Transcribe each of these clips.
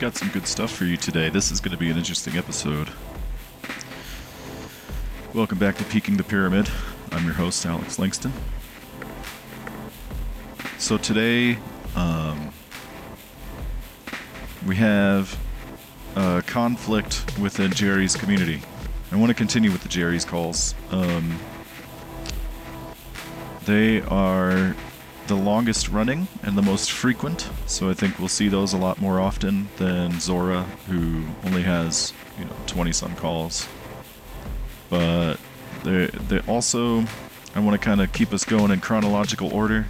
Got some good stuff for you today. This is going to be an interesting episode. Welcome back to Peaking the Pyramid. I'm your host, Alex Langston. So today, um, we have a conflict within Jerry's community. I want to continue with the Jerry's calls. Um, they are the longest running and the most frequent, so I think we'll see those a lot more often than Zora, who only has you know 20 some calls. But they they also I want to kind of keep us going in chronological order,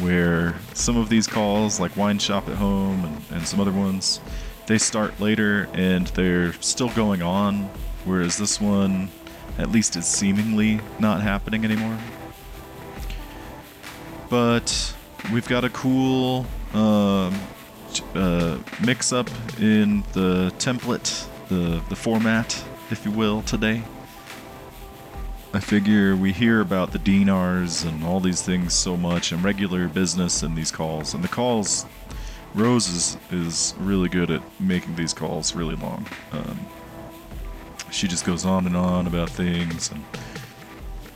where some of these calls, like Wine Shop at Home and, and some other ones, they start later and they're still going on, whereas this one, at least, is seemingly not happening anymore but we've got a cool um, uh, mix up in the template, the, the format, if you will, today. I figure we hear about the dinars and all these things so much and regular business in these calls. And the calls, Rose is, is really good at making these calls really long. Um, she just goes on and on about things and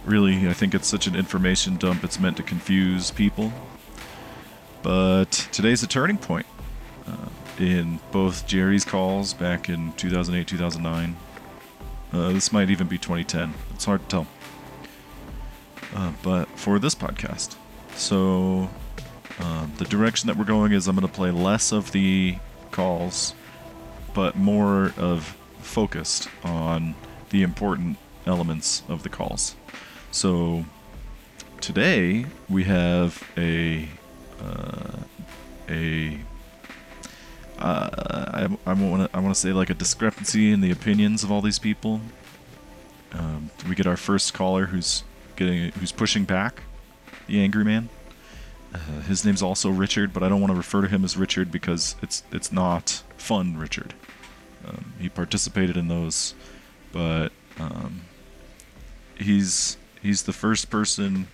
really, I think it's such an information dump, it's meant to confuse people. But today's a turning point uh, in both Jerry's calls back in 2008, 2009. Uh, this might even be 2010. It's hard to tell. Uh, but for this podcast, so uh, the direction that we're going is I'm going to play less of the calls, but more of focused on the important elements of the calls. So today we have a uh, a uh, I, want to I want to say like a discrepancy in the opinions of all these people. Um, we get our first caller who's getting who's pushing back, the angry man. Uh, his name's also Richard, but I don't want to refer to him as Richard because it's it's not fun, Richard. Um, he participated in those, but um, he's he's the first person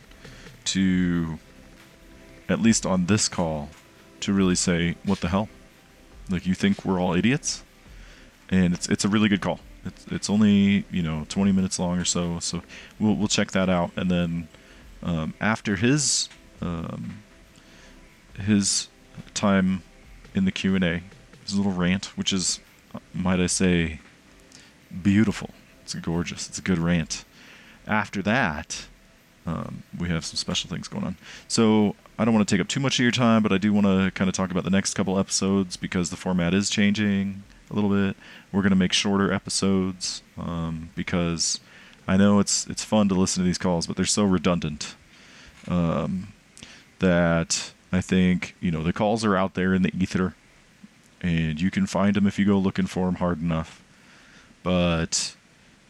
to, at least on this call, to really say, "What the hell? Like you think we're all idiots?" And it's it's a really good call. It's it's only you know 20 minutes long or so, so we'll we'll check that out, and then um, after his um, his time in the Q and A, his little rant, which is, might I say, beautiful. It's gorgeous. It's a good rant after that, um, we have some special things going on. So I don't want to take up too much of your time, but I do want to kind of talk about the next couple episodes because the format is changing a little bit. We're going to make shorter episodes um, because I know it's it's fun to listen to these calls, but they're so redundant um, that I think you know the calls are out there in the ether, and you can find them if you go looking for them hard enough. But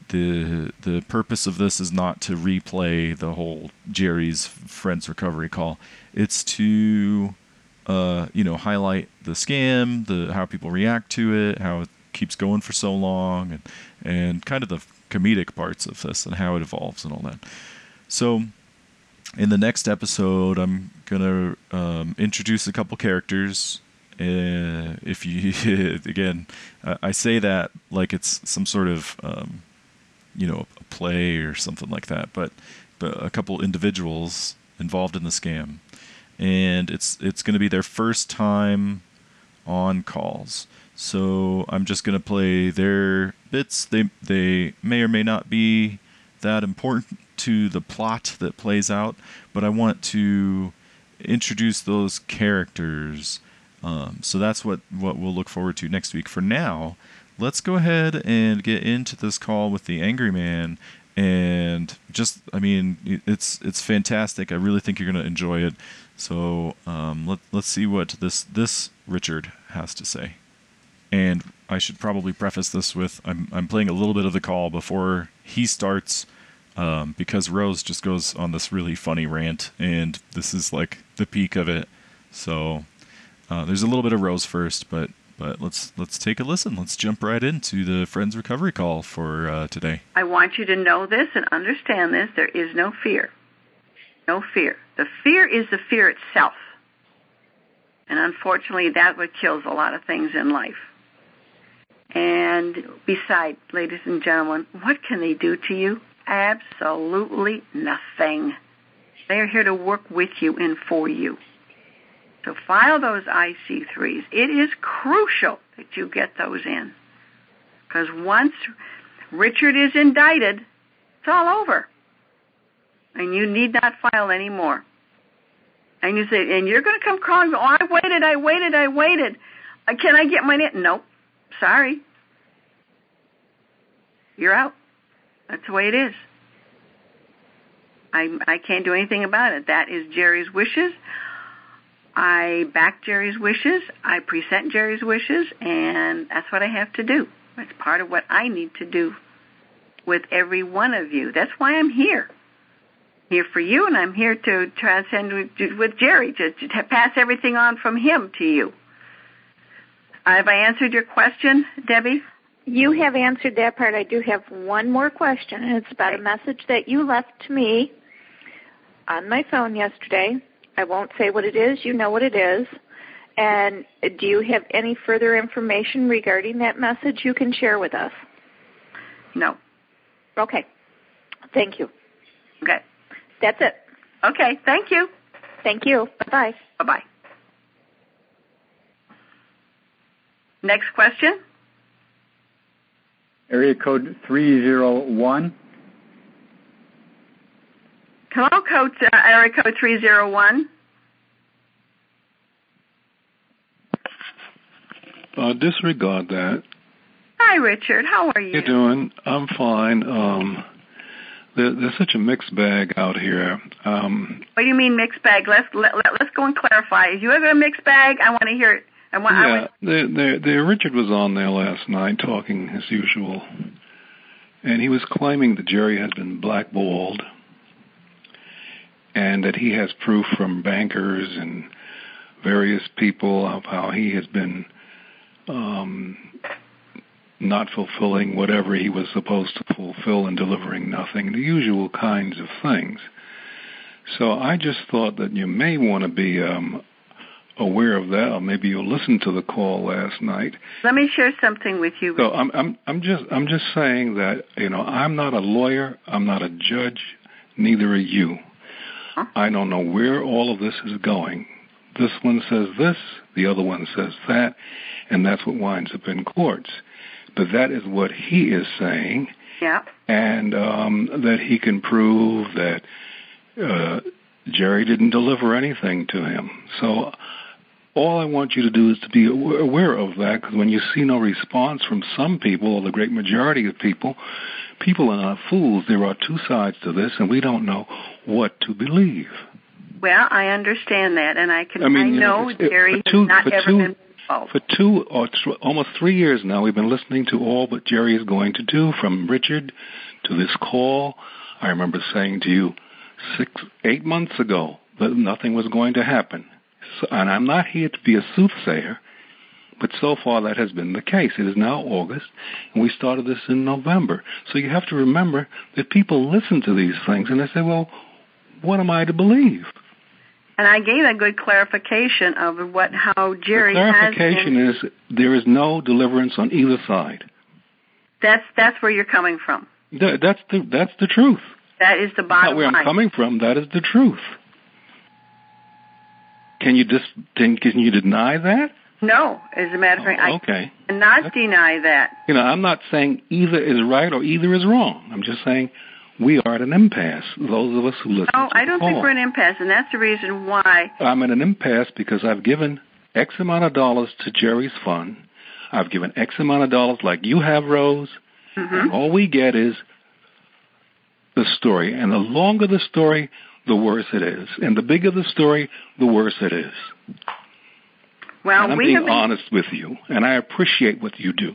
the the purpose of this is not to replay the whole Jerry's friends recovery call. It's to uh, you know highlight the scam, the how people react to it, how it keeps going for so long, and and kind of the comedic parts of this and how it evolves and all that. So in the next episode, I'm gonna um, introduce a couple characters. Uh, if you again, I say that like it's some sort of um, you know a play or something like that, but but a couple individuals involved in the scam, and it's it's going to be their first time on calls. So I'm just going to play their bits. They they may or may not be that important to the plot that plays out, but I want to introduce those characters. Um, so that's what what we'll look forward to next week. For now, let's go ahead and get into this call with the angry man. And just i mean it's it's fantastic. I really think you're going to enjoy it. So um, let, let's see what this this richard has to say. And i should probably preface this with i'm, I'm playing a little bit of the call before he starts um, because rose just goes on this really funny rant and this is like the peak of it. So uh, there's a little bit of rose first but but let's let's take a listen. Let's jump right into the Friends Recovery Call for uh, today. I want you to know this and understand this. There is no fear. No fear. The fear is the fear itself. And unfortunately, that what kills a lot of things in life. And besides, ladies and gentlemen, what can they do to you? Absolutely nothing. They are here to work with you and for you. So file those IC3s. It is crucial that you get those in. Because once Richard is indicted, it's all over. And you need not file anymore. And you say, and you're going to come crawling, oh, I waited, I waited, I waited. Uh, can I get my name? Nope. Sorry. You're out. That's the way it is. I, I can't do anything about it. That is Jerry's wishes. I back Jerry's wishes. I present Jerry's wishes, and that's what I have to do. That's part of what I need to do with every one of you. That's why I'm here. Here for you, and I'm here to transcend with, with Jerry, to, to pass everything on from him to you. Uh, have I answered your question, Debbie? You have answered that part. I do have one more question, and it's about a message that you left to me on my phone yesterday. I won't say what it is. You know what it is. And do you have any further information regarding that message you can share with us? No. Okay. Thank you. Okay. That's it. Okay. Thank you. Thank you. Bye-bye. Bye-bye. Next question. Area code 301. Hello, code, uh, area code 301. Uh, disregard that. Hi, Richard. How are you? How you doing? I'm fine. Um, there, there's such a mixed bag out here. Um, what do you mean mixed bag? Let's let, let, let's go and clarify. Is you have a mixed bag? I want to hear it. I want, yeah, I the, the, the, Richard was on there last night talking as usual, and he was claiming that Jerry has been blackballed, and that he has proof from bankers and various people of how he has been um, not fulfilling whatever he was supposed to fulfill and delivering nothing, the usual kinds of things. So I just thought that you may want to be um, aware of that, or maybe you'll listen to the call last night. Let me share something with you. So I'm I'm I'm just I'm just saying that you know I'm not a lawyer, I'm not a judge, neither are you. I don't know where all of this is going. This one says this, the other one says that, and that's what winds up in courts. But that is what he is saying. Yeah. And um, that he can prove that uh, Jerry didn't deliver anything to him. So all I want you to do is to be aware of that because when you see no response from some people, or the great majority of people, people are not fools. There are two sides to this, and we don't know what to believe. Well, I understand that, and I can. I, mean, I know, know Jerry two, has not ever two, been involved. For two or th- almost three years now, we've been listening to all that Jerry is going to do, from Richard to this call. I remember saying to you six, eight months ago that nothing was going to happen. So, and I'm not here to be a soothsayer, but so far that has been the case. It is now August, and we started this in November. So you have to remember that people listen to these things and they say, well, what am I to believe? And I gave a good clarification of what how Jerry the clarification has is there is no deliverance on either side. That's that's where you're coming from. That, that's the that's the truth. That is the bottom Not where line. I'm coming from. That is the truth. Can you dis, can, can you deny that? No, as a matter of fact, Oh, okay. I cannot deny that. You know, I'm not saying either is right or either is wrong. I'm just saying we are at an impasse. Those of us who listen. No, I don't think call. we're an impasse, and that's the reason why. I'm at an impasse because I've given X amount of dollars to Jerry's fund. I've given X amount of dollars, like you have, Rose. Mhm. And all we get is the story. And the longer the story, the worse it is. And the bigger the story, the worse it is. Well, and I'm we being have been, honest with you, and I appreciate what you do.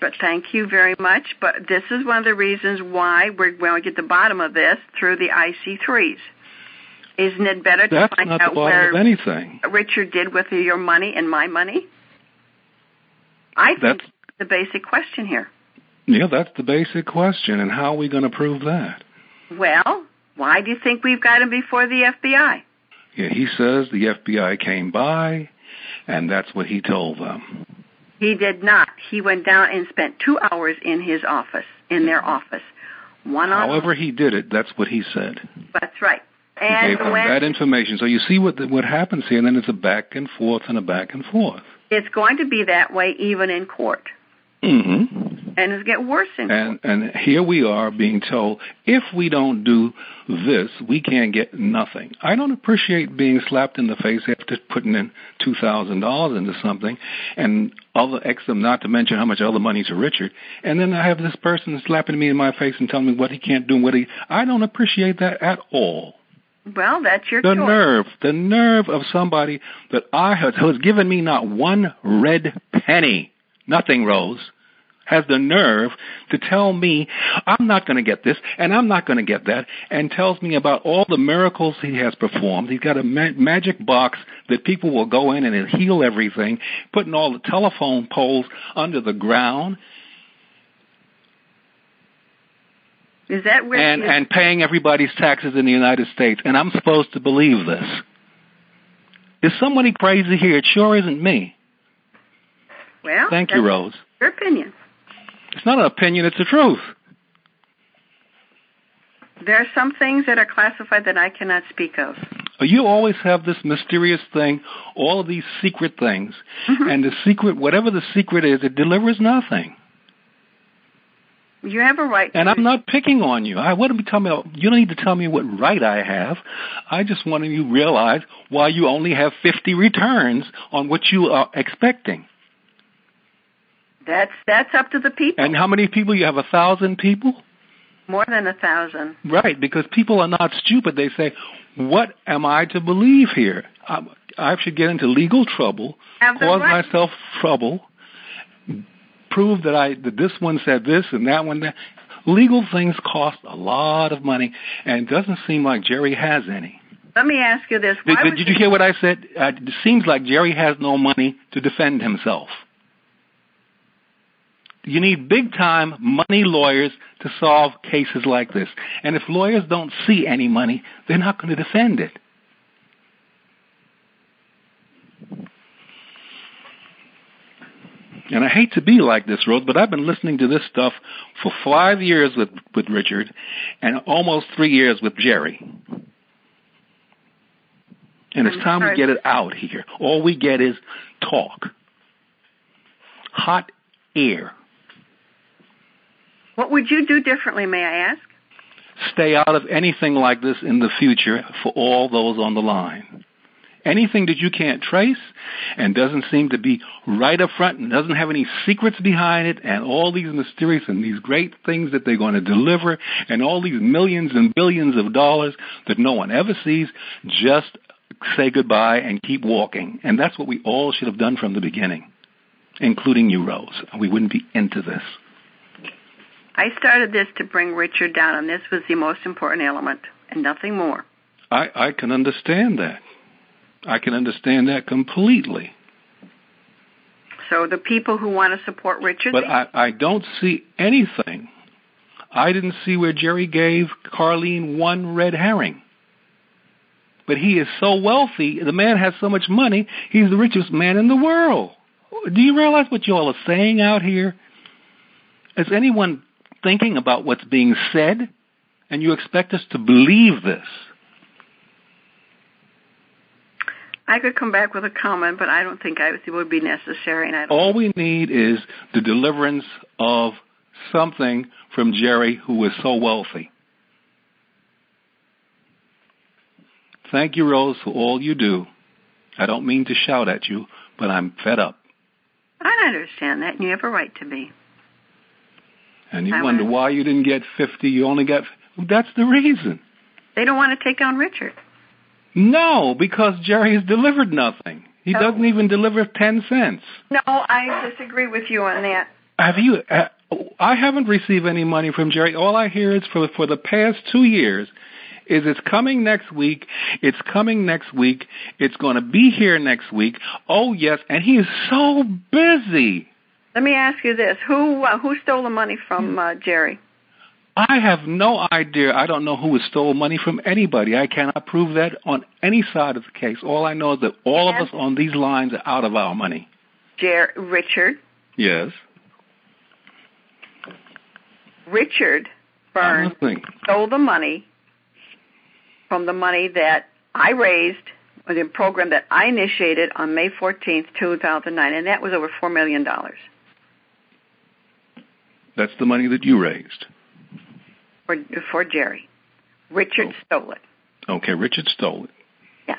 but thank you very much. But this is one of the reasons why we're going to get the bottom of this through the IC3s. Isn't it better to That's find not the out bottom where of anything. Richard did with your money and my money? I think That's the basic question here. yeah, that's the basic question. And how are we going to prove that? Well, why do you think we've got him before the FBI? Yeah, he says the FBI came by and that's what he told them. He did not. He went down and spent two hours in his office, in their office. One on However he did it, that's what he said. That's right. He gave when that information. So you see what what happens here, and then it's a back and forth and a back and forth. it's going to be that way even in court. hmm And it'll get worse in And and here we are being told if we don't do this, we can't get nothing. I don't appreciate being slapped in the face after putting in two thousand dollars into something, and other X them not to mention how much other money to Richard, and then I have this person slapping me in my face and telling me what he can't do and what he. I don't appreciate that at all. Well, that's your The choice. nerve, the nerve of somebody that I who has given me not one red penny, nothing, Rose, has the nerve to tell me I'm not going to get this and I'm not going to get that, and tells me about all the miracles he has performed. He's got a ma- magic box that people will go in and it'll heal everything, putting all the telephone poles under the ground, Is that where and and paying everybody's taxes in the United States, and I'm supposed to believe this. Is somebody crazy here? It sure isn't me. well, Thank you, Rose. Your opinion. It's not an opinion; it's the truth. There are some things that are classified that I cannot speak of. You always have this mysterious thing, all of these secret things, mm-hmm. and the secret, whatever the secret is, it delivers nothing. You have a right. And I'm not picking on you. I wouldn't be telling me. You don't need to tell me what right I have. I just want you to realize why you only have 50 returns on what you are expecting. That's that's up to the people. And how many people? You have a thousand people? More than a thousand. Right, because people are not stupid. They say, "What am I to believe here? I, I should get into legal trouble, cause right. myself trouble, prove that I that this one said this and that one that." Legal things cost a lot of money, and it doesn't seem like Jerry has any. Let me ask you this: Did, Why did, did you hear what I said? Uh, it seems like Jerry has no money to defend himself. You need big time money lawyers to solve cases like this. And if lawyers don't see any money, they're not going to defend it. And I hate to be like this, Rose, but I've been listening to this stuff for five years with, with Richard and almost three years with Jerry. And it's time we get it out here. All we get is talk. Hot air. What would you do differently, may I ask? Stay out of anything like this in the future for all those on the line. Anything that you can't trace and doesn't seem to be right up front and doesn't have any secrets behind it and all these mysterious and these great things that they're going to deliver and all these millions and billions of dollars that no one ever sees, just say goodbye and keep walking. And that's what we all should have done from the beginning, including you, Rose. We wouldn't be into this. I started this to bring Richard down, and this was the most important element, and nothing more. I, I can understand that. I can understand that completely. So the people who want to support Richard, But I, I don't see anything. I didn't see where Jerry gave Carlene one red herring. But he is so wealthy. The man has so much money. He's the richest man in the world. Do you realize what you all are saying out here? Is anyone thinking about what's being said? And you expect us to believe this? I could come back with a comment, but I don't think I, it would be necessary. And I. All we need is the deliverance of something from Jerry, who is so wealthy. Thank you, Rose, for all you do. I don't mean to shout at you, but I'm fed up. I understand that, and you have a right to be. And you I wonder why you didn't get 50, you only got. That's the reason. They don't want to take on Richard. No, because Jerry has delivered nothing. He Oh. doesn't even deliver 10 cents. No, I disagree with you on that. Have you? Uh, I haven't received any money from Jerry. All I hear is for for the past two years is it's coming next week. It's coming next week. It's going to be here next week. Oh yes, and he is so busy. Let me ask you this: Who uh, who stole the money from uh, Jerry? I have no idea. I don't know who stole money from anybody. I cannot prove that on any side of the case. All I know is that all of us on these lines are out of our money. Jer- Richard, Yes. Richard Burns stole the money from the money that I raised the program that I initiated on May 14th, 2009, and that was over $4 million. That's the money that you raised. for, for Jerry. Richard oh. stole it. Okay, Richard stole it. Yes.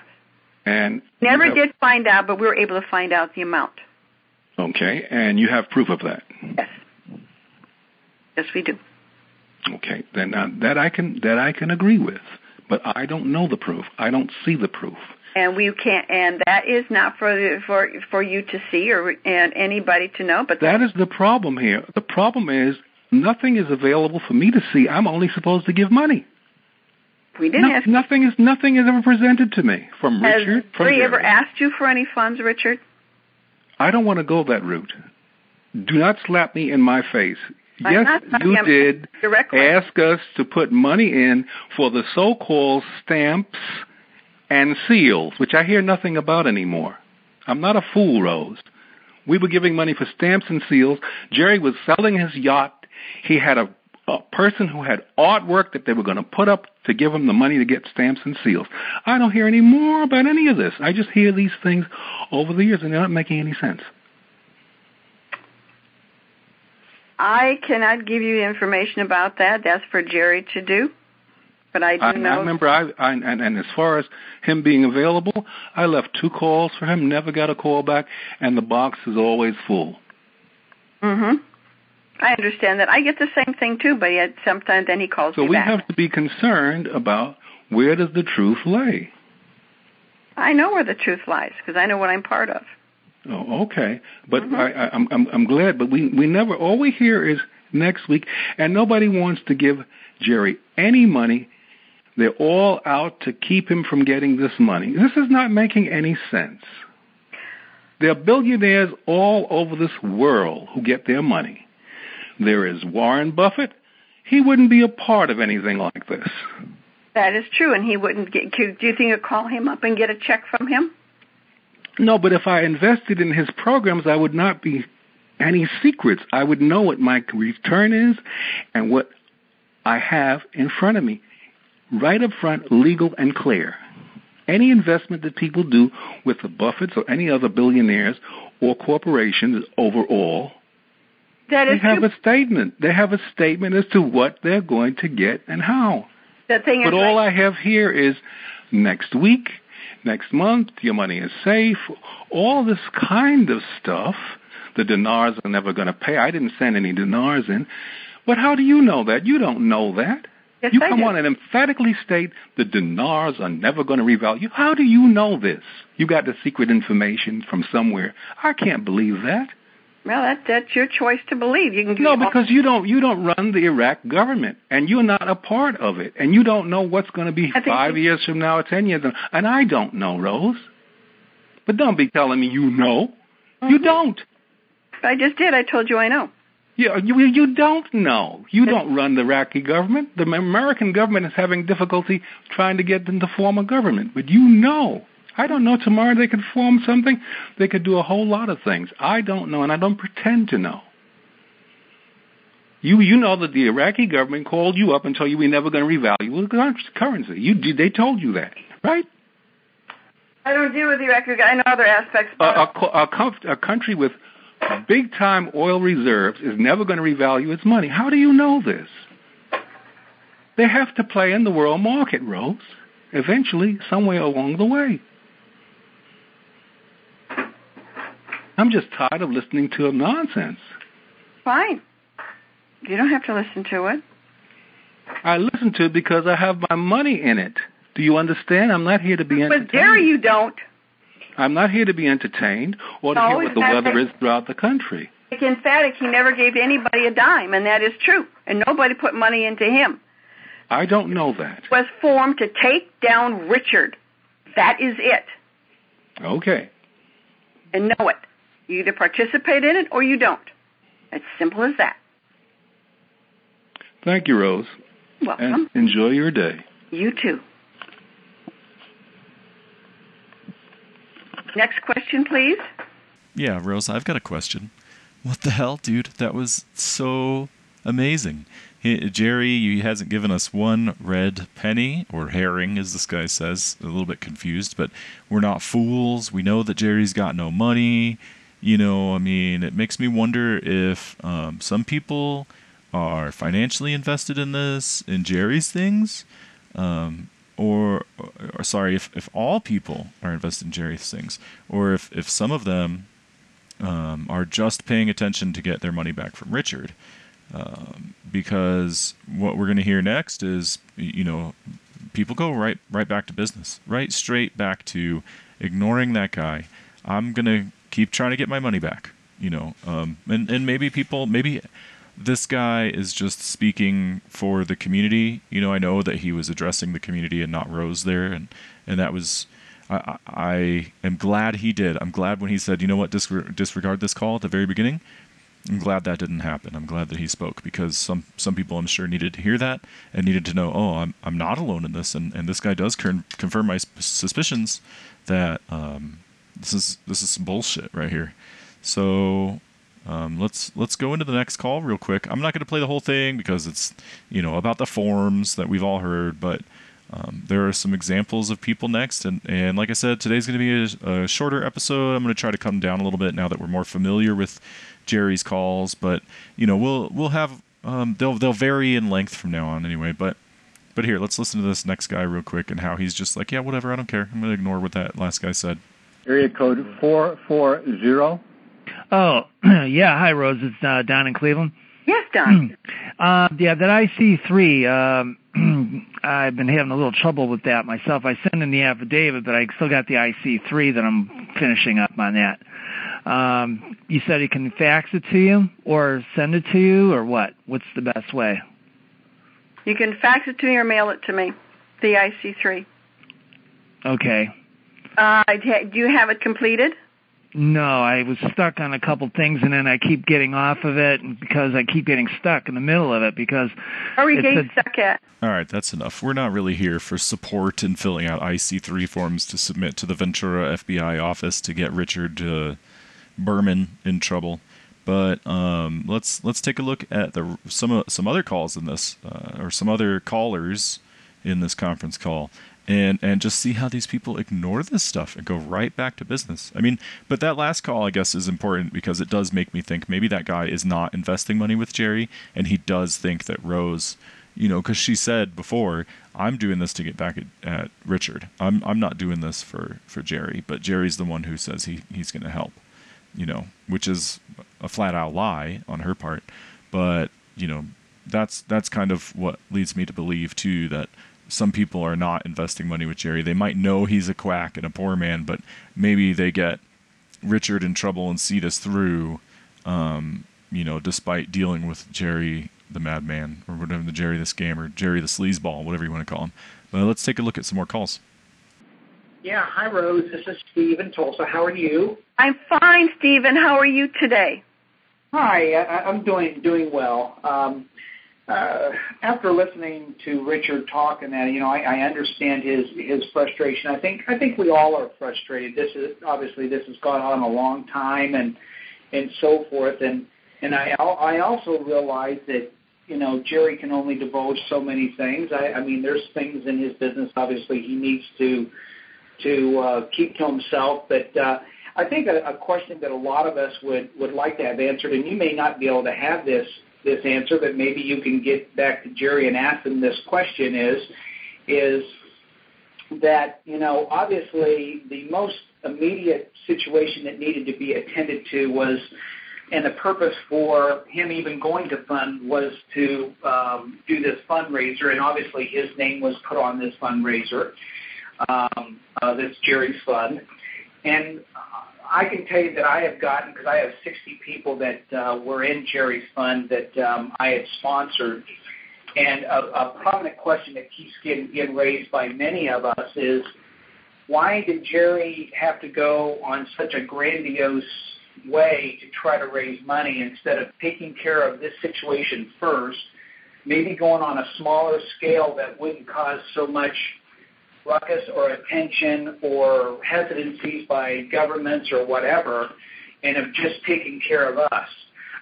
And Never have- did find out, but we were able to find out the amount. Okay, and you have proof of that. Yes. Yes, we do. Okay, then now that I can that I can agree with, but I don't know the proof. I don't see the proof. And we can't, and that is not for for for you to see or and anybody to know. But That is the problem here. The problem is nothing is available for me to see. I'm only supposed to give money. we didn't No- ask. nothing is nothing is ever presented to me from Has Richard. From Jerry ever asked you for any funds, Richard? I don't want to go that route. Do not slap me in my face. Yes, not slapping you you. did Directly. ask us to put money in for the so-called stamps and seals, which I hear nothing about anymore. I'm not a fool, Rose. We were giving money for stamps and seals. Jerry was selling his yacht. He had a, a person who had artwork that they were going to put up to give him the money to get stamps and seals. I don't hear any more about any of this. I just hear these things over the years, and they're not making any sense. I cannot give you information about that. That's for Jerry to do. But I do I, know. I remember, I, I and, and as far as him being available, I left two calls for him, never got a call back, and the box is always full. hmm I understand that. I get the same thing too, but yet sometimes then he calls back. So we have to be concerned about where does the truth lay. I know where the truth lies because I know what I'm part of. Oh, okay, but Mhm. I, I, I'm, I'm I'm glad. But we we never all we hear is next week, and nobody wants to give Jerry any money. They're all out to keep him from getting this money. This is not making any sense. There are billionaires all over this world who get their money. There is Warren Buffett. He wouldn't be a part of anything like this. That is true, and he wouldn't get. Do you think you'd call him up and get a check from him? No, but if I invested in his programs, I would not be any secrets. I would know what my return is and what I have in front of me. Right up front, legal and clear. Any investment that people do with the Buffetts or any other billionaires or corporations overall, That they have true. a statement. They have a statement as to what they're going to get and how. the thing is, But all I have here is next week, next month, your money is safe, all this kind of stuff. The dinars are never going to pay. I didn't send any dinars in. But how do you know that? You don't know that. Yes, you I come do. on and emphatically state the dinars are never going to revalue. How do you know this? You got the secret information from somewhere. I can't believe that. Well, that that's your choice to believe. You can do No, because you don't you don't run the Iraq government, and you're not a part of it, and you don't know what's going to be five years from now or ten years, from and I don't know, Rose. But don't be telling me you know. You Mhm. don't. I just did. I told you I know. You, you you don't know. You don't run the Iraqi government. The American government is having difficulty trying to get them to form a government, but you know. I don't know. Tomorrow they could form something. They could do a whole lot of things. I don't know, and I don't pretend to know. You you know that the Iraqi government called you up and told you we're never going to revalue the currency. You did. They told you that, right? I don't deal with the record. I know other aspects. A, But a, a, a country with big time oil reserves is never going to revalue its money. How do you know this? They have to play in the world market, Rose, eventually, somewhere along the way. I'm just tired of listening to nonsense. fine. You don't have to listen to it. I listen to it because I have my money in it. Do you understand? I'm not here to be But entertained. Jerry, you don't. I'm not here to be entertained or to No, hear what the weather is throughout the country. Emphatic, he never gave anybody a dime, and that is true. And nobody put money into him. I don't know that. It was formed to take down Richard. That is it. Okay. And know it. You either participate in it or you don't. It's simple as that. Thank you, Rose. Welcome. And enjoy your day. You too. Next question, please. Yeah, Rose, I've got a question. What the hell, dude? That was so amazing. Jerry, he hasn't given us one red penny or herring, as this guy says. A little bit confused, but we're not fools. We know that Jerry's got no money. You know, I mean, it makes me wonder if um, some people are financially invested in this, in Jerry's things, um, or, or, sorry, if, if all people are invested in Jerry's things, or if, if some of them um, are just paying attention to get their money back from Richard. Um, because what we're going to hear next is, you know, people go right right back to business, right straight back to ignoring that guy. I'm going to keep trying to get my money back, you know, um, and and maybe people maybe this guy is just speaking for the community. You know, I know that he was addressing the community and not Rose there, and and that was. I, I am glad he did. I'm glad when he said, you know what, disregard this call at the very beginning. I'm glad that didn't happen. I'm glad that he spoke because some some people I'm sure needed to hear that and needed to know, oh, I'm I'm not alone in this, and, and this guy does con- confirm my suspicions that um, this is this is bullshit right here. So um, let's let's go into the next call real quick. I'm not going to play the whole thing because it's you know about the forms that we've all heard, but um, there are some examples of people next, and and like I said, today's going to be a, a, shorter episode. I'm going to try to come down a little bit now that we're more familiar with Jerry's calls, but you know we'll we'll have um, they'll they'll vary in length from now on anyway. But but here, let's listen to this next guy real quick and how he's just like, yeah, whatever, I don't care. I'm going to ignore what that last guy said. Area code four four zero. Oh, yeah. Hi, Rose. It's uh, Don in Cleveland. Yes, Don. uh, yeah, that IC3, um, I've been having a little trouble with that myself. I sent in the affidavit, but I still got the IC3 that I'm finishing up on that. Um, you said he can fax it to you or send it to you or what? What's the best way? You can fax it to me or mail it to me, the IC3. Okay. Uh, do you have it completed? No, I was stuck on a couple things, and then I keep getting off of it because I keep getting stuck in the middle of it because. Are we getting stuck at? All right, that's enough. We're not really here for support and filling out IC3 forms to submit to the Ventura FBI office to get Richard uh, Berman in trouble. But um, let's let's take a look at the some some other calls in this, uh, or some other callers in this conference call and and just see how these people ignore this stuff and go right back to business. I mean, but that last call I guess is important because it does make me think maybe that guy is not investing money with Jerry and he does think that Rose, you know, cuz she said before, I'm doing this to get back at, at, Richard. I'm I'm not doing this for for Jerry, but Jerry's the one who says he he's going to help. You know, which is a flat out lie on her part, but you know, that's that's kind of what leads me to believe too that some people are not investing money with Jerry. They might know he's a quack and a poor man, but maybe they get Richard in trouble and see this through, um, you know, despite dealing with Jerry the madman or whatever, the Jerry the scammer, Jerry the sleazeball, whatever you want to call him. But let's take a look at some more calls. Yeah, hi Rose. This is Steve in Tulsa. How are you? I'm fine, Stephen. How are you today? Hi, I, I'm doing doing well. Um, uh, after listening to Richard talk and that, you know, I, I understand his his frustration. I think I think we all are frustrated. This is obviously this has gone on a long time and and so forth. And and I I also realize that you know Jerry can only divulge so many things. I, I mean, there's things in his business obviously he needs to to uh, keep to himself, but. uh I think a, a question that a lot of us would, would like to have answered, and you may not be able to have this this answer, but maybe you can get back to Jerry and ask him this question is, is that, you know, obviously the most immediate situation that needed to be attended to was, and the purpose for him even going to fund was to um, do this fundraiser, and obviously his name was put on this fundraiser, um, uh, this Jerry's Fund. And I can tell you that I have gotten, because I have 60 people that uh, were in Jerry's fund that um, I had sponsored. And a, a prominent question that keeps getting, getting raised by many of us is, why did Jerry have to go on such a grandiose way to try to raise money instead of taking care of this situation first maybe going on a smaller scale that wouldn't cause so much ruckus or attention or hesitancies by governments or whatever, and of just taking care of us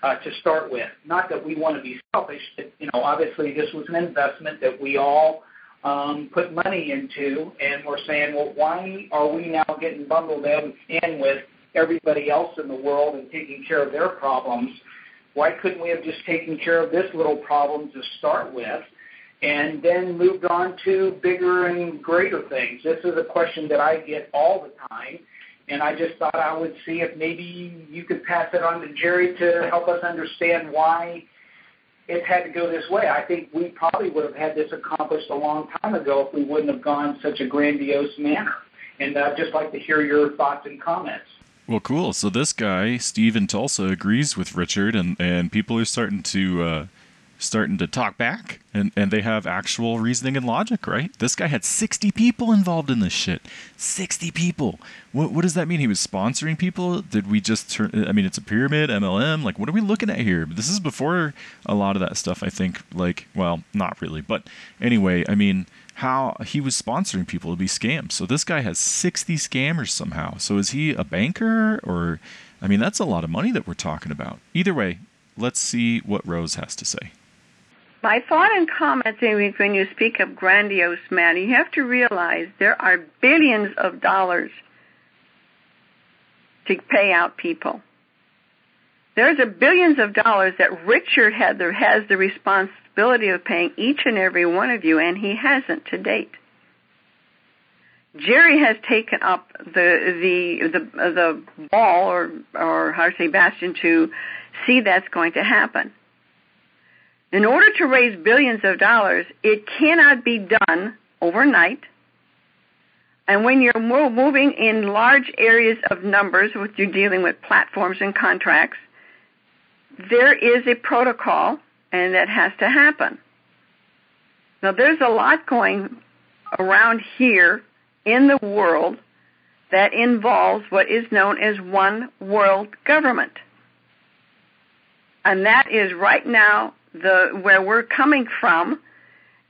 uh, to start with. Not that we want to be selfish, but you know, obviously this was an investment that we all um, put money into, and we're saying, well, why are we now getting bundled in with everybody else in the world and taking care of their problems? Why couldn't we have just taken care of this little problem to start with? And then moved on to bigger and greater things. This is a question that I get all the time, and I just thought I would see if maybe you could pass it on to Jerry to help us understand why it had to go this way. I think we probably would have had this accomplished a long time ago if we wouldn't have gone such a grandiose manner. And I'd just like to hear your thoughts and comments. Well, cool. So this guy, Steve in Tulsa, agrees with Richard, and, and people are starting to uh, starting to talk back and, and they have actual reasoning and logic, right? This guy had 60 people involved in this shit. 60 people. What, what does that mean? He was sponsoring people? Did we just turn, I mean, it's a pyramid, MLM. Like, what are we looking at here? This is before a lot of that stuff, I think. Like, well, not really. But anyway, I mean, how he was sponsoring people to be scammed. So this guy has 60 scammers somehow. So is he a banker or, I mean, that's a lot of money that we're talking about. Either way, let's see what Rose has to say. My thought and comment when you speak of grandiose man, you have to realize there are billions of dollars to pay out people. There's a billions of dollars that Richard has the responsibility of paying each and every one of you, and he hasn't to date. Jerry has taken up the the the the ball or or how to say bastion to see that's going to happen. In order to raise billions of dollars, it cannot be done overnight. And when you're moving in large areas of numbers, with you're dealing with platforms and contracts, there is a protocol, and that has to happen. Now, there's a lot going around here in the world that involves what is known as one world government. And that is right now the where we're coming from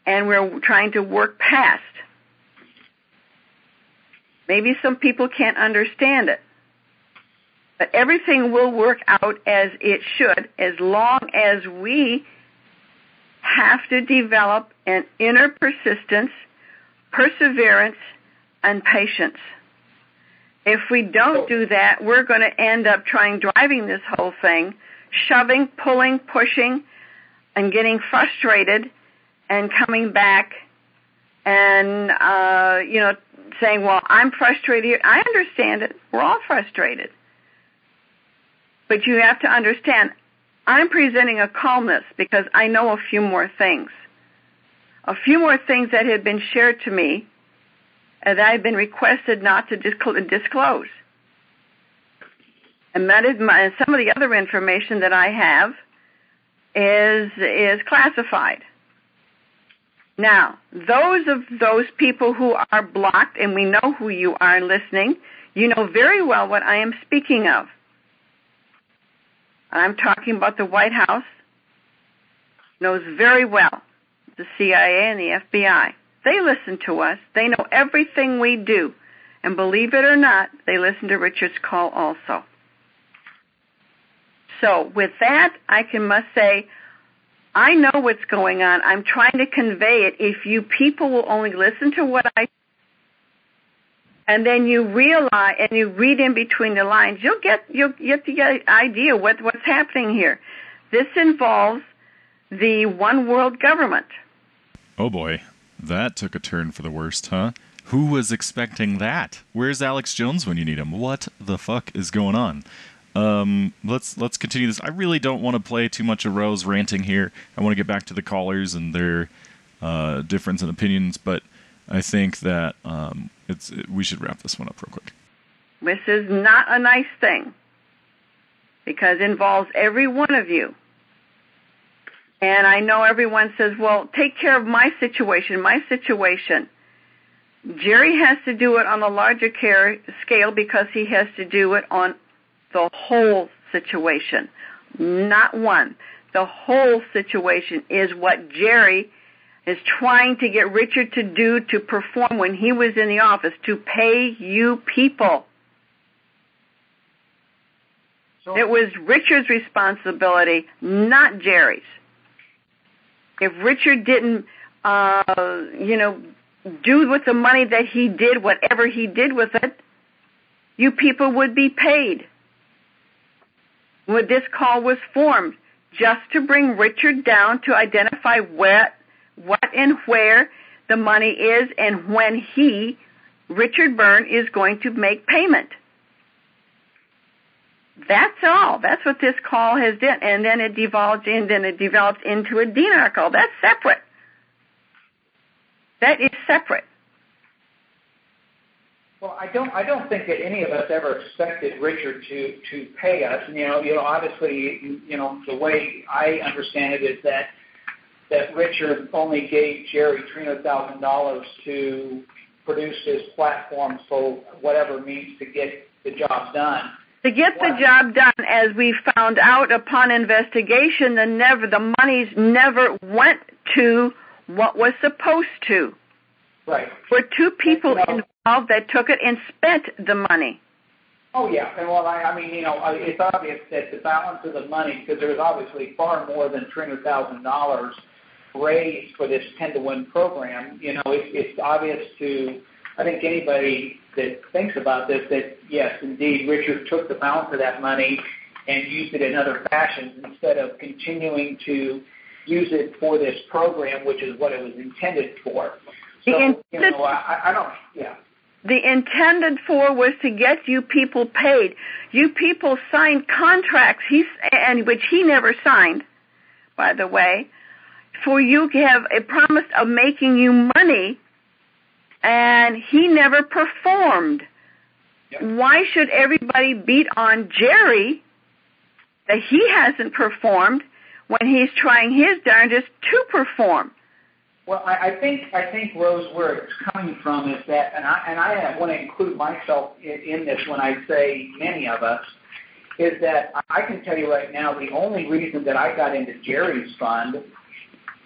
and we're trying to work past. Maybe some people can't understand it. But everything will work out as it should as long as we have to develop an inner persistence, perseverance, and patience. If we don't do that, we're going to end up trying driving this whole thing, shoving, pulling, pushing, and getting frustrated and coming back and uh, you know saying, "Well, I'm frustrated." I understand it. We're all frustrated, but you have to understand. I'm presenting a calmness because I know a few more things, a few more things that have been shared to me and that I've been requested not to disclose. And that is my, some of the other information that I have is is classified. Now, those of those people who are blocked, and we know who you are listening, you know very well what I am speaking of. I'm talking about the White House, knows very well the CIA and the FBI. They listen to us. They know everything we do. And believe it or not, they listen to Richard's call also. So with that, I can must say, I know what's going on. I'm trying to convey it. If you people will only listen to what I and then you realize and you read in between the lines, you'll get you'll get the idea what what's happening here. This involves the one world government. Oh boy, that took a turn for the worst, huh? Who was expecting that? Where's Alex Jones when you need him? What the fuck is going on? Um, let's let's continue this. I really don't want to play too much of Rose ranting here. I want to get back to the callers and their uh, difference in opinions, but I think that um, it's it, we should wrap this one up real quick. This is not a nice thing because it involves every one of you. And I know everyone says, "Well, take care of my situation, my situation." Jerry has to do it on a larger care, scale because he has to do it on the whole situation, not one. the whole situation is what Jerry is trying to get Richard to do to perform when he was in the office, to pay you people. So, It was Richard's responsibility, not Jerry's. If Richard didn't, uh, you know, do with the money that he did, whatever he did with it, you people would be paid. When this call was formed, just to bring Richard down to identify what, what and where the money is and when he, Richard Byrne, is going to make payment. That's all. That's what this call has done. And then it devolved then it developed into a DNR call. That's separate. That is separate. Well, I don't. I don't think that any of us ever expected Richard to to pay us. You know, you know, obviously, you know, the way I understand it is that that Richard only gave Jerry three hundred thousand dollars to produce his platform for whatever means to get the job done. To get the job done, as we found out upon investigation, the never the monies never went to what was supposed to. Right. Were two people You know- involved that took it and spent the money. Oh yeah, and well, I, I mean, you know, it's obvious that the balance of the money, because there was obviously far more than three hundred thousand dollars raised for this ten to one program. You know, it, it's obvious to, I think anybody that thinks about this that yes, indeed, Richard took the balance of that money and used it in other fashions instead of continuing to use it for this program, which is what it was intended for. So, you know, I, I don't, yeah. The intended for was to get you people paid. You people signed contracts, he's, and which he never signed, by the way, for you to have a promise of making you money, and he never performed. Yep. Why should everybody beat on Jerry that he hasn't performed when he's trying his darndest to perform? Well, I, I think I think Rose, where it's coming from is that, and I and I want to include myself in, in this when I say many of us, is that I can tell you right now the only reason that I got into Jerry's fund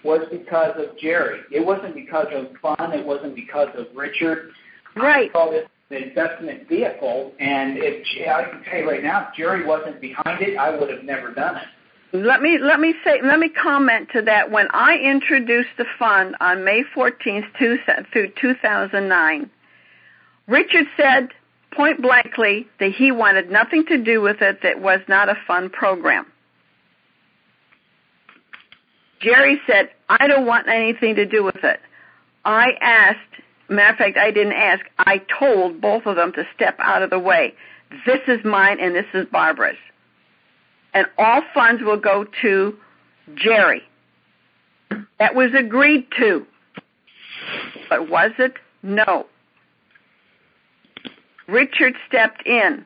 was because of Jerry. It wasn't because of fun. It wasn't because of Richard. Right. I call this an investment vehicle, and if I can tell you right now, if Jerry wasn't behind it, I would have never done it. Let me let me say let me comment to that. When I introduced the fund on May 14th two, through 2009, Richard said point blankly that he wanted nothing to do with it. That was not a fund program. Jerry said, "I don't want anything to do with it." I asked. Matter of fact, I didn't ask. I told both of them to step out of the way. This is mine and this is Barbara's and all funds will go to Jerry. That was agreed to. But was it? No. Richard stepped in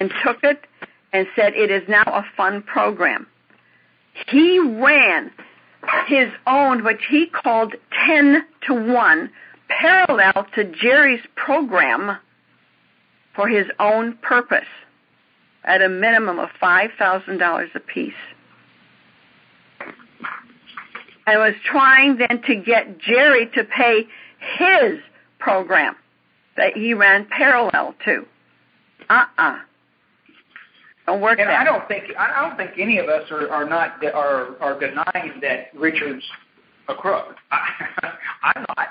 and took it and said it is now a fund program. He ran his own, which he called 10 to 1, parallel to Jerry's program for his own purpose at a minimum of $5,000 apiece. I was trying then to get Jerry to pay his program that he ran parallel to. Uh-uh. Don't work And that I don't think I don't think any of us are, are not are are denying that Richard's a crook. I, I'm not.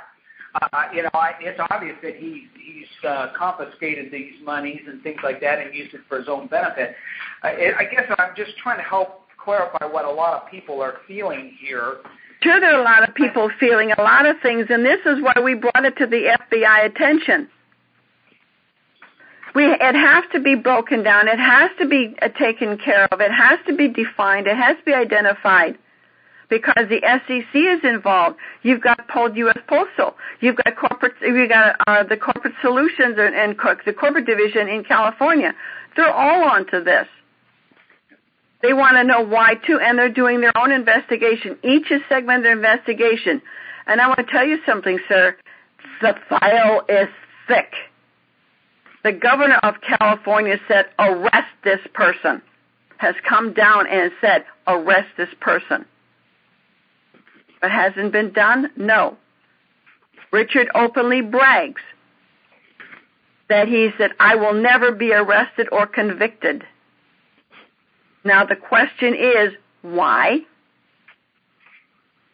Uh, you know, I, it's obvious that he he's uh, confiscated these monies and things like that and used it for his own benefit. Uh, I guess I'm just trying to help clarify what a lot of people are feeling here. Sure, there are a lot of people feeling a lot of things, and this is why we brought it to the FBI attention. We, it has to be broken down. It has to be uh, taken care of. It has to be defined. It has to be identified because the SEC is involved. You've got U.S. Postal. You've got corporate. You've got uh, the corporate solutions and, and the corporate division in California. They're all onto this. They want to know why too, and they're doing their own investigation. Each is segmented investigation. And I want to tell you something, sir. The file is thick. The governor of California said, arrest this person. has come down and said, arrest this person. But hasn't been done? No. Richard openly brags that he said, I will never be arrested or convicted. Now the question is, why?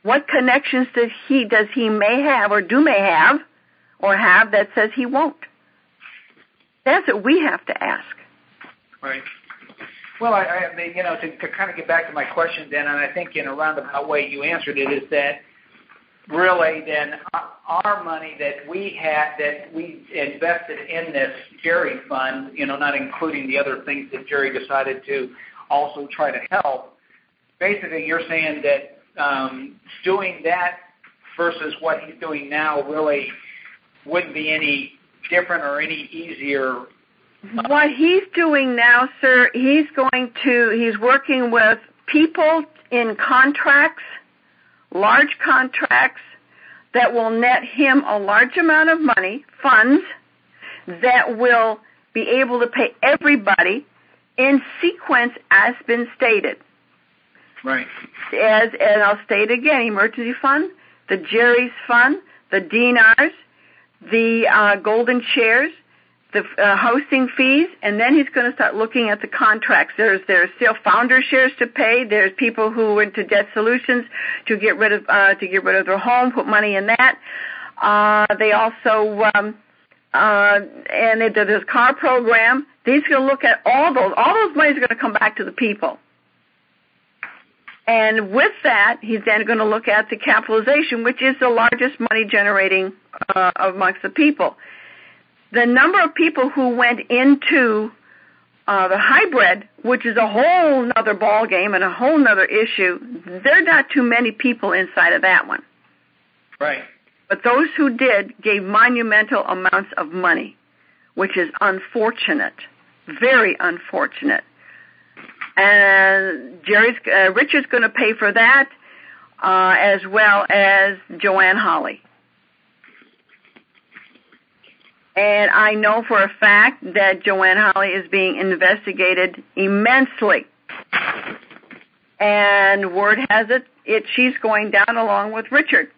What connections does he does he may have or do may have or have that says he won't? That's what we have to ask. Right. Well, I, I mean, you know, to, kind of get back to my question then, and I think in a roundabout way you answered it, is that really then our money that we had that we invested in this Jerry fund, you know, not including the other things that Jerry decided to also try to help. Basically, you're saying that um, doing that versus what he's doing now really wouldn't be any different or any easier. What he's doing now, sir, he's going to, he's working with people in contracts large contracts that will net him a large amount of money, funds, that will be able to pay everybody in sequence as been stated. Right. As and I'll state again, emergency fund, the Jerry's fund, the DNRs, the uh, golden shares, the uh, hosting fees, and then he's going to start looking at the contracts. There's there's still founder shares to pay. There's people who went to debt solutions to get rid of uh, to get rid of their home, put money in that. Uh, they also um, uh, and they did this car program. He's going to look at all those. All those monies are going to come back to the people. And with that, he's then going to look at the capitalization, which is the largest money generating uh, amongst the people the number of people who went into uh, the hybrid, which is a whole nother ball game and a whole nother issue, there are not too many people inside of that one. Right. But those who did gave monumental amounts of money, which is unfortunate, very unfortunate. And Jerry's uh, Richard's going to pay for that, uh, as well as Joanne Holly. And I know for a fact that Joanne Holly is being investigated immensely. And word has it, it she's going down along with Richard.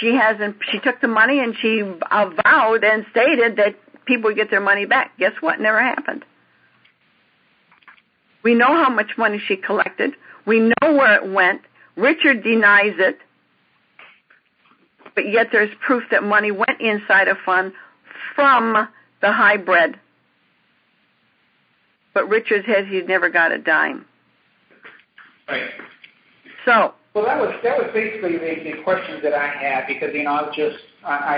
She hasn't. She took the money and she vowed and stated that people would get their money back. Guess what? Never happened. We know how much money she collected. We know where it went. Richard denies it but yet there's proof that money went inside a fund from the hybrid. But Richard says he's never got a dime. Right. So. Well, that was that was basically the, the questions that I had because you know I was just I, I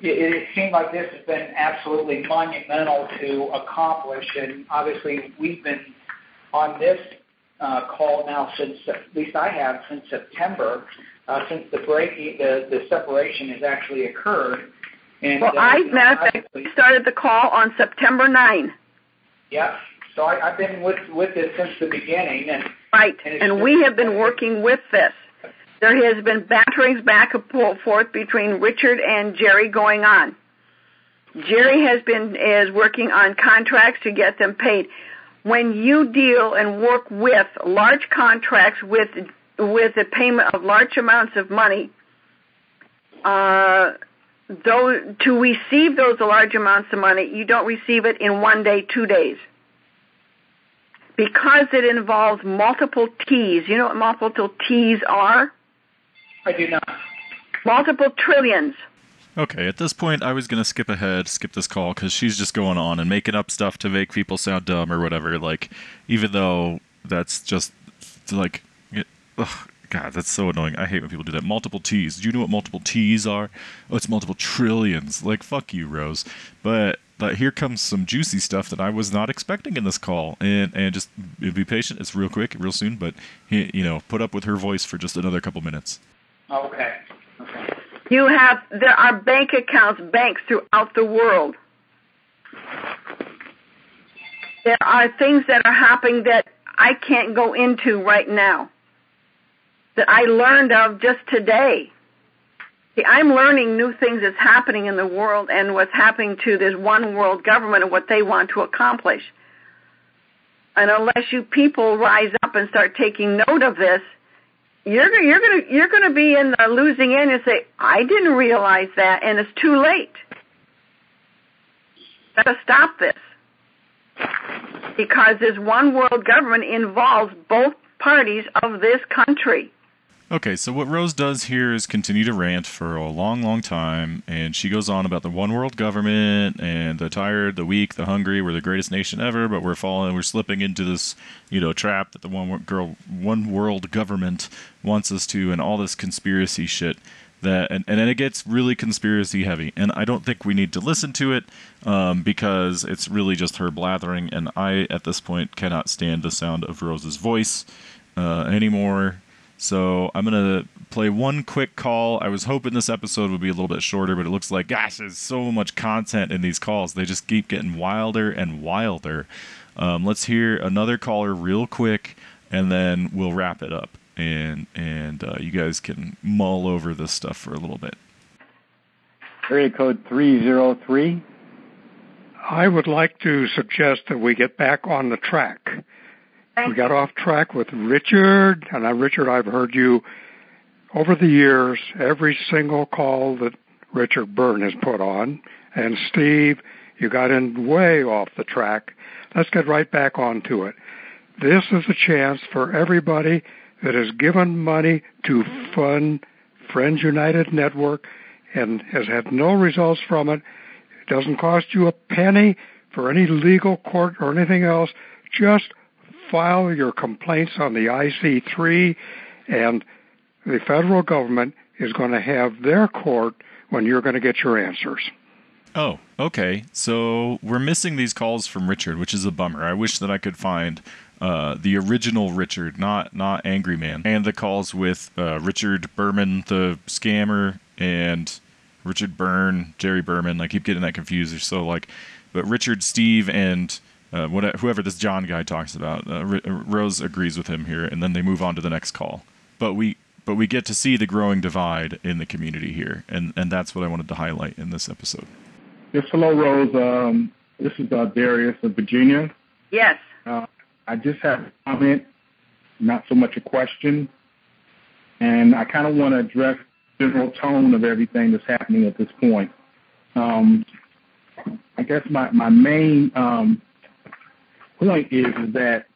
it, it seemed like this has been absolutely monumental to accomplish, and obviously we've been on this uh, call now since at least I have since September, since the breaking, the, the separation has actually occurred. And, well, uh, I, matter of fact, started the call on September 9. Yeah. So I, I've been with with this since the beginning, and right, and, and we have been working with this. There has been batterings back and forth between Richard and Jerry going on. Jerry has been is working on contracts to get them paid. When you deal and work with large contracts with with the payment of large amounts of money, uh, though to receive those large amounts of money, you don't receive it in one day, two days. Because it involves multiple T's. You know what multiple T's are? I do not. Multiple trillions. Okay, at this point, I was going to skip ahead, skip this call, because she's just going on and making up stuff to make people sound dumb or whatever. Like, even though that's just, like, Ugh, God, that's so annoying. I hate when people do that. Multiple T's. Do you know what multiple T's are? Oh, it's multiple trillions. Like, fuck you, Rose. But but here comes some juicy stuff that I was not expecting in this call. And and just be patient. It's real quick, real soon. But you know, put up with her voice for just another couple minutes. Okay. Okay. You have there are bank accounts, banks throughout the world. There are things that are happening that I can't go into right now that I learned of just today. See, I'm learning new things that's happening in the world and what's happening to this one world government and what they want to accomplish. And unless you people rise up and start taking note of this, you're you're gonna you're gonna be in the losing end and say, "I didn't realize that," and it's too late. Gotta stop this because this one world government involves both parties of this country. Okay, so what Rose does here is continue to rant for a long, long time, and she goes on about the one world government and the tired, the weak, the hungry. We're the greatest nation ever, but we're falling, we're slipping into this, you know, trap that the one girl, one world government wants us to, and all this conspiracy shit. That and, and then it gets really conspiracy heavy, and I don't think we need to listen to it um, because it's really just her blathering, and I at this point cannot stand the sound of Rose's voice uh, anymore so I'm gonna play one quick call. I was hoping this episode would be a little bit shorter, but it looks like gosh, there's so much content in these calls. They just keep getting wilder and wilder. Um, let's hear another caller real quick, and then we'll wrap it up. And and uh, you guys can mull over this stuff for a little bit. Area code three zero three. I would like to suggest that we get back on the track we got off track with Richard, and I, Richard, I've heard you over the years, every single call that Richard Byrne has put on, and Steve, you got in way off the track. Let's get right back onto it. This is a chance for everybody that has given money to fund Friends United Network and has had no results from it. It doesn't cost you a penny for any legal court or anything else. Just file your complaints on the IC3, and the federal government is going to have their court when you're going to get your answers. Oh, okay. So we're missing these calls from Richard, which is a bummer. I wish that I could find uh, the original Richard, not not Angry Man, and the calls with uh, Richard Berman, the scammer, and Richard Byrne, Jerry Berman. I keep getting that confused. So like, but Richard, Steve, and uh, whoever this John guy talks about, uh, R- Rose agrees with him here, and then they move on to the next call. But we but we get to see the growing divide in the community here, and and that's what I wanted to highlight in this episode. Yes, hello, Rose. Um, this is uh, Darius of Virginia. Yes. Uh, I just have a comment, not so much a question, and I kind of want to address the general tone of everything that's happening at this point. Um, I guess my my main um, point is, that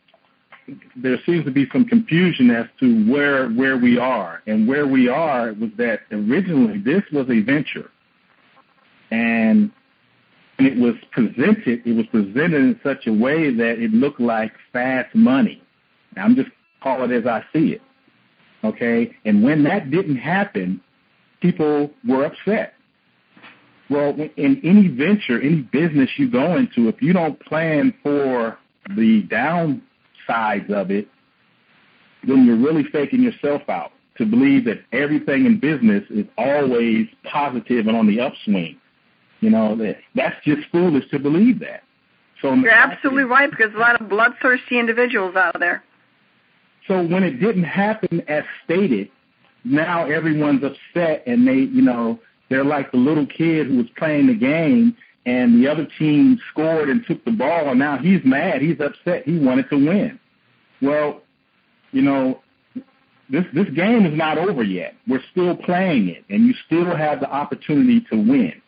there seems to be some confusion as to where where we are, and where we are was that originally this was a venture, and it was presented it was presented in such a way that it looked like fast money. Now, I'm just call it as I see it, okay? And when that didn't happen, people were upset. Well, in any venture, any business you go into, if you don't plan for the downsides of it, then you're really faking yourself out to believe that everything in business is always positive and on the upswing. You know, that that's just foolish to believe that. So You're absolutely right because a lot of bloodthirsty individuals out there. So when it didn't happen as stated, now everyone's upset and they, you know, they're like the little kid who was playing the game and the other team scored and took the ball, and now he's mad. He's upset. He wanted to win. Well, you know, this this game is not over yet. We're still playing it, and you still have the opportunity to win.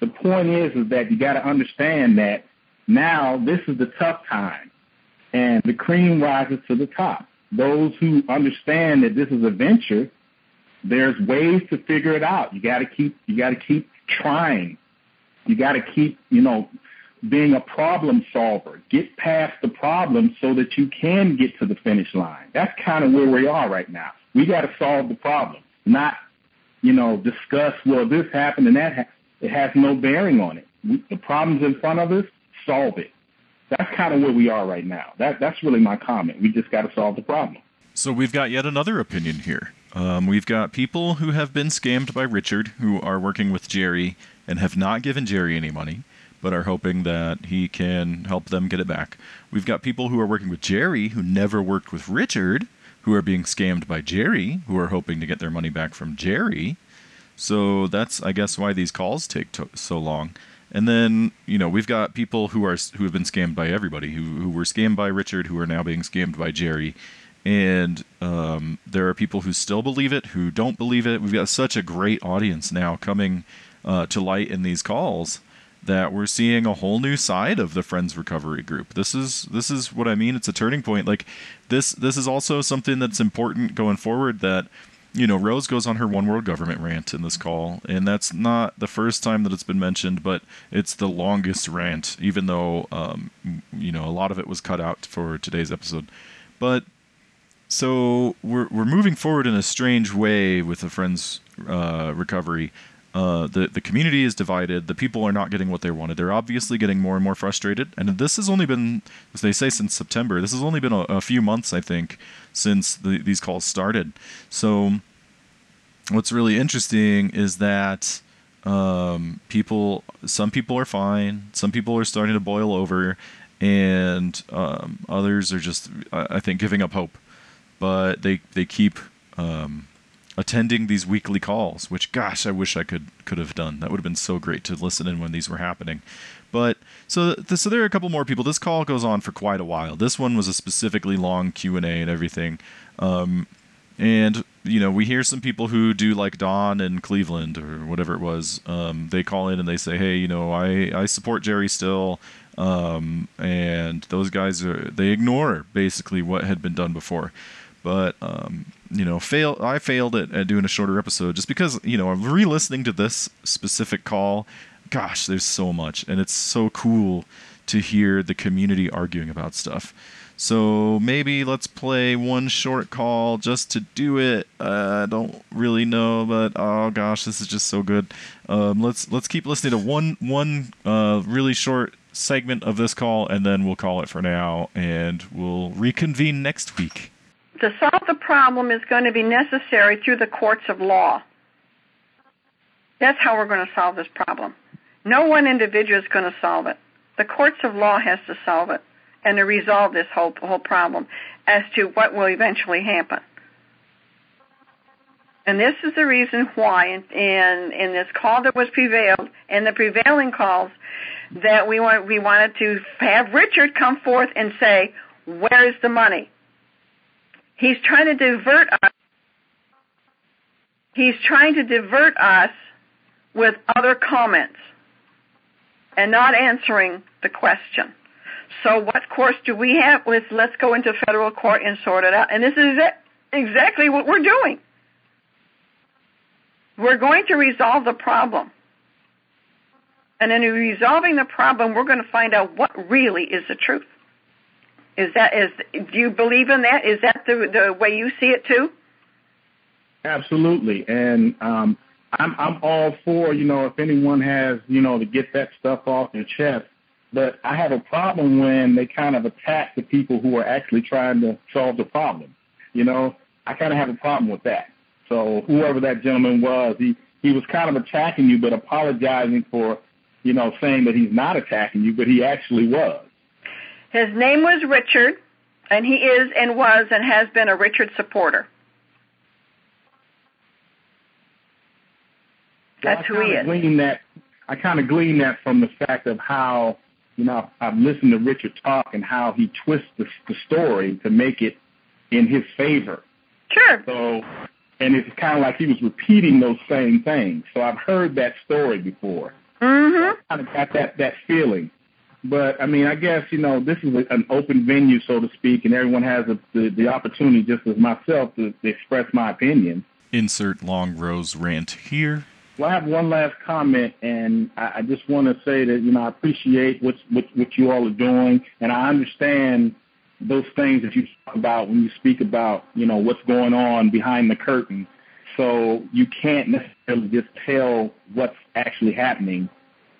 The point is, is that you got to understand that now this is the tough time, and the cream rises to the top. Those who understand that this is a venture, there's ways to figure it out. You got to keep you got to keep trying you got to keep, you know, being a problem solver. Get past the problem so that you can get to the finish line. That's kind of where we are right now. We got to solve the problem, not, you know, discuss, well, this happened and that ha-. It has no bearing on it. The problem's in front of us, solve it. That's kind of where we are right now. That, that's really my comment. We just got to solve the problem. So we've got yet another opinion here. Um, we've got people who have been scammed by Richard, who are working with Jerry and have not given Jerry any money, but are hoping that he can help them get it back. We've got people who are working with Jerry who never worked with Richard, who are being scammed by Jerry, who are hoping to get their money back from Jerry. So that's, I guess, why these calls take to- so long. And then you know we've got people who are who have been scammed by everybody, who who were scammed by Richard, who are now being scammed by Jerry, and um, there are people who still believe it, who don't believe it. We've got such a great audience now coming uh, to light in these calls that we're seeing a whole new side of the Friends Recovery Group. This is this is what I mean. It's a turning point. Like this this is also something that's important going forward. That you know Rose goes on her one world government rant in this call, and that's not the first time that it's been mentioned, but it's the longest rant, even though um, you know a lot of it was cut out for today's episode. But so we're we're moving forward in a strange way with the Friends uh, recovery. Uh, the the community is divided. The people are not getting what they wanted. They're obviously getting more and more frustrated. And this has only been, as they say, since September. This has only been a, a few months, I think, since the, these calls started. So, what's really interesting is that um, people, some people are fine. Some people are starting to boil over, and um, others are just, I think, giving up hope. But they they keep. Um, attending these weekly calls, which gosh, I wish I could could have done. That would have been so great to listen in when these were happening. But so so there are a couple more people. This call goes on for quite a while. This one was a specifically long Q and A and everything. Um, and you know we hear some people who do like Don in Cleveland or whatever it was. Um, they call in and they say, hey, you know, I I support Jerry still. Um, and those guys are they ignore basically what had been done before but um, you know, fail. I failed at, at doing a shorter episode just because you know I'm re-listening to this specific call. Gosh, there's so much, and it's so cool to hear the community arguing about stuff. So maybe let's play one short call just to do it. Uh, I don't really know, but oh gosh, this is just so good. Um, let's let's keep listening to one one uh, really short segment of this call, and then we'll call it for now, and we'll reconvene next week to solve the problem is going to be necessary through the courts of law. That's how we're going to solve this problem. No one individual is going to solve it. The courts of law has to solve it and to resolve this whole whole problem as to what will eventually happen. And this is the reason why in, in, in this call that was prevailed, and the prevailing calls, that we want, we wanted to have Richard come forth and say, where is the money? He's trying to divert us. He's trying to divert us with other comments and not answering the question. So what course do we have with let's go into federal court and sort it out? And this is exactly what we're doing. We're going to resolve the problem. And in resolving the problem, we're going to find out what really is the truth. Is that is do you believe in that? Is that the the way you see it too? Absolutely, and um, I'm I'm all for you know if anyone has you know to get that stuff off their chest, but I have a problem when they kind of attack the people who are actually trying to solve the problem. You know, I kind of have a problem with that. So whoever that gentleman was, he he was kind of attacking you, but apologizing for you know saying that he's not attacking you, but he actually was. His name was Richard, and he is and was and has been a Richard supporter. That's who he is. Glean that, I kind of glean that from the fact of how, you know, I've listened to Richard talk and how he twists the, the story to make it in his favor. Sure. So, and it's kind of like he was repeating those same things. So I've heard that story before. Mm-hmm. So I kind of got that that feeling. But I mean, I guess you know this is a, an open venue, so to speak, and everyone has a, the the opportunity, just as myself, to, to express my opinion. Insert long rose rant here. Well, I have one last comment, and I, I just want to say that you know I appreciate what, what what you all are doing, and I understand those things that you talk about when you speak about you know what's going on behind the curtain. So you can't necessarily just tell what's actually happening.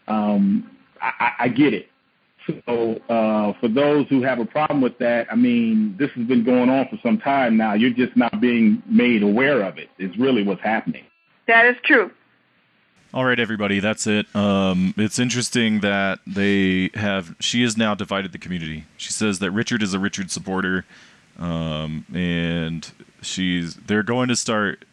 Um, I, I get it. So uh, for those who have a problem with that, I mean, this has been going on for some time now. You're just not being made aware of it. it. Is really what's happening. That is true. All right, everybody, that's it. Um, it's interesting that they have. She has now divided the community. She says that Richard is a Richard supporter, um, and she's. They're going to start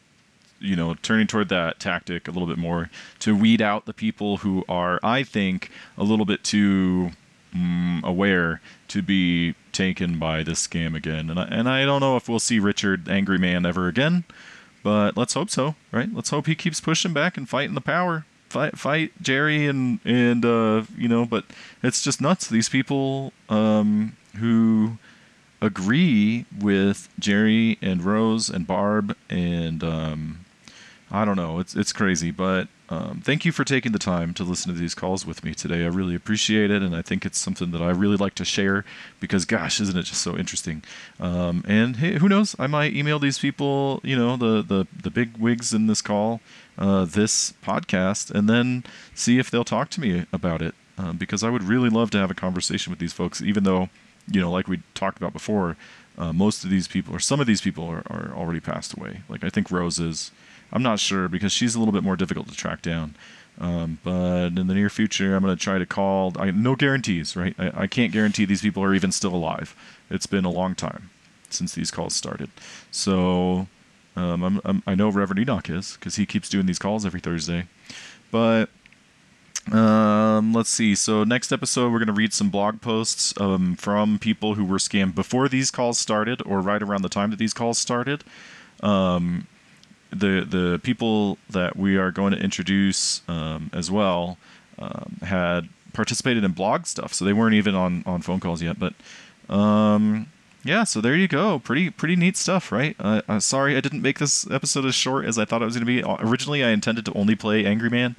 you know turning toward that tactic a little bit more to weed out the people who are, I think, a little bit too mm, aware to be taken by this scam again. And I, and I don't know if we'll see Richard Angry Man ever again, but let's hope so, right? Let's hope he keeps pushing back and fighting the power. Fight, fight Jerry and and uh, you know, but it's just nuts. These people um, who agree with Jerry and Rose and Barb and um, I don't know. It's it's crazy, but um, thank you for taking the time to listen to these calls with me today. I really appreciate it, and I think it's something that I really like to share because, gosh, isn't it just so interesting? Um, and hey, who knows? I might email these people, you know, the the the big wigs in this call, uh, this podcast, and then see if they'll talk to me about it. Um, because I would really love to have a conversation with these folks, even though, you know, like we talked about before, uh, most of these people or some of these people are, are already passed away. Like I think Rose is. I'm not sure because she's a little bit more difficult to track down. Um, but in the near future, I'm going to try to call. I, no guarantees, right? I, I can't guarantee these people are even still alive. It's been a long time since these calls started. So um, I'm, I'm, i know Reverend Enoch is because he keeps doing these calls every Thursday. But um, let's see. So next episode, we're going to read some blog posts um, from people who were scammed before these calls started, or right around the time that these calls started. Um, the the people that we are going to introduce um, as well um, had participated in blog stuff, so they weren't even on, on phone calls yet. But um, yeah, so there you go. Pretty pretty neat stuff, right? Uh, uh, sorry I didn't make this episode as short as I thought it was going to be. Originally, I intended to only play Angry Man,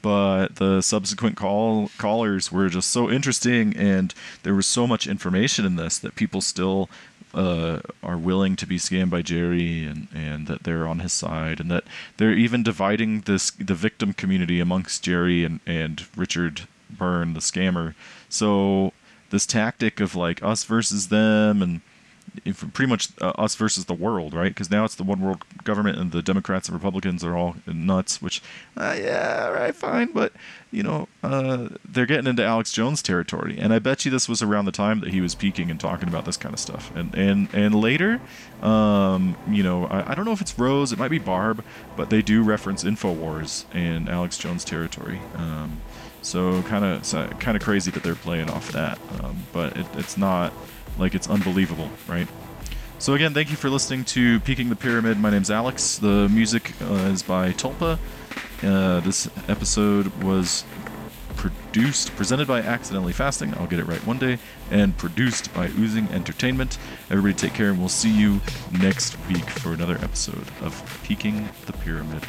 but the subsequent call callers were just so interesting, and there was so much information in this that people still uh, are willing to be scammed by Jerry and, and that they're on his side and that they're even dividing this the victim community amongst Jerry and, and Richard Byrne, the scammer. So this tactic of like us versus them and pretty much uh, us versus the world, right? Because now it's the one world government, and the Democrats and Republicans are all nuts. Which, uh, yeah, right, fine, but you know, uh, they're getting into Alex Jones territory, and I bet you this was around the time that he was peaking and talking about this kind of stuff. And and and later, um, you know, I, I don't know if it's Rose, it might be Barb, but they do reference Infowars and Alex Jones territory. Um, so kind of kind of crazy that they're playing off that, um, but it, it's not like it's unbelievable, right? So again, thank you for listening to Peaking the Pyramid. My name's Alex. The music uh, is by Tulpa. Uh, this episode was produced, presented by Accidentally Fasting. I'll get it right one day. And produced by Oozing Entertainment. Everybody take care, and we'll see you next week for another episode of Peaking the Pyramid.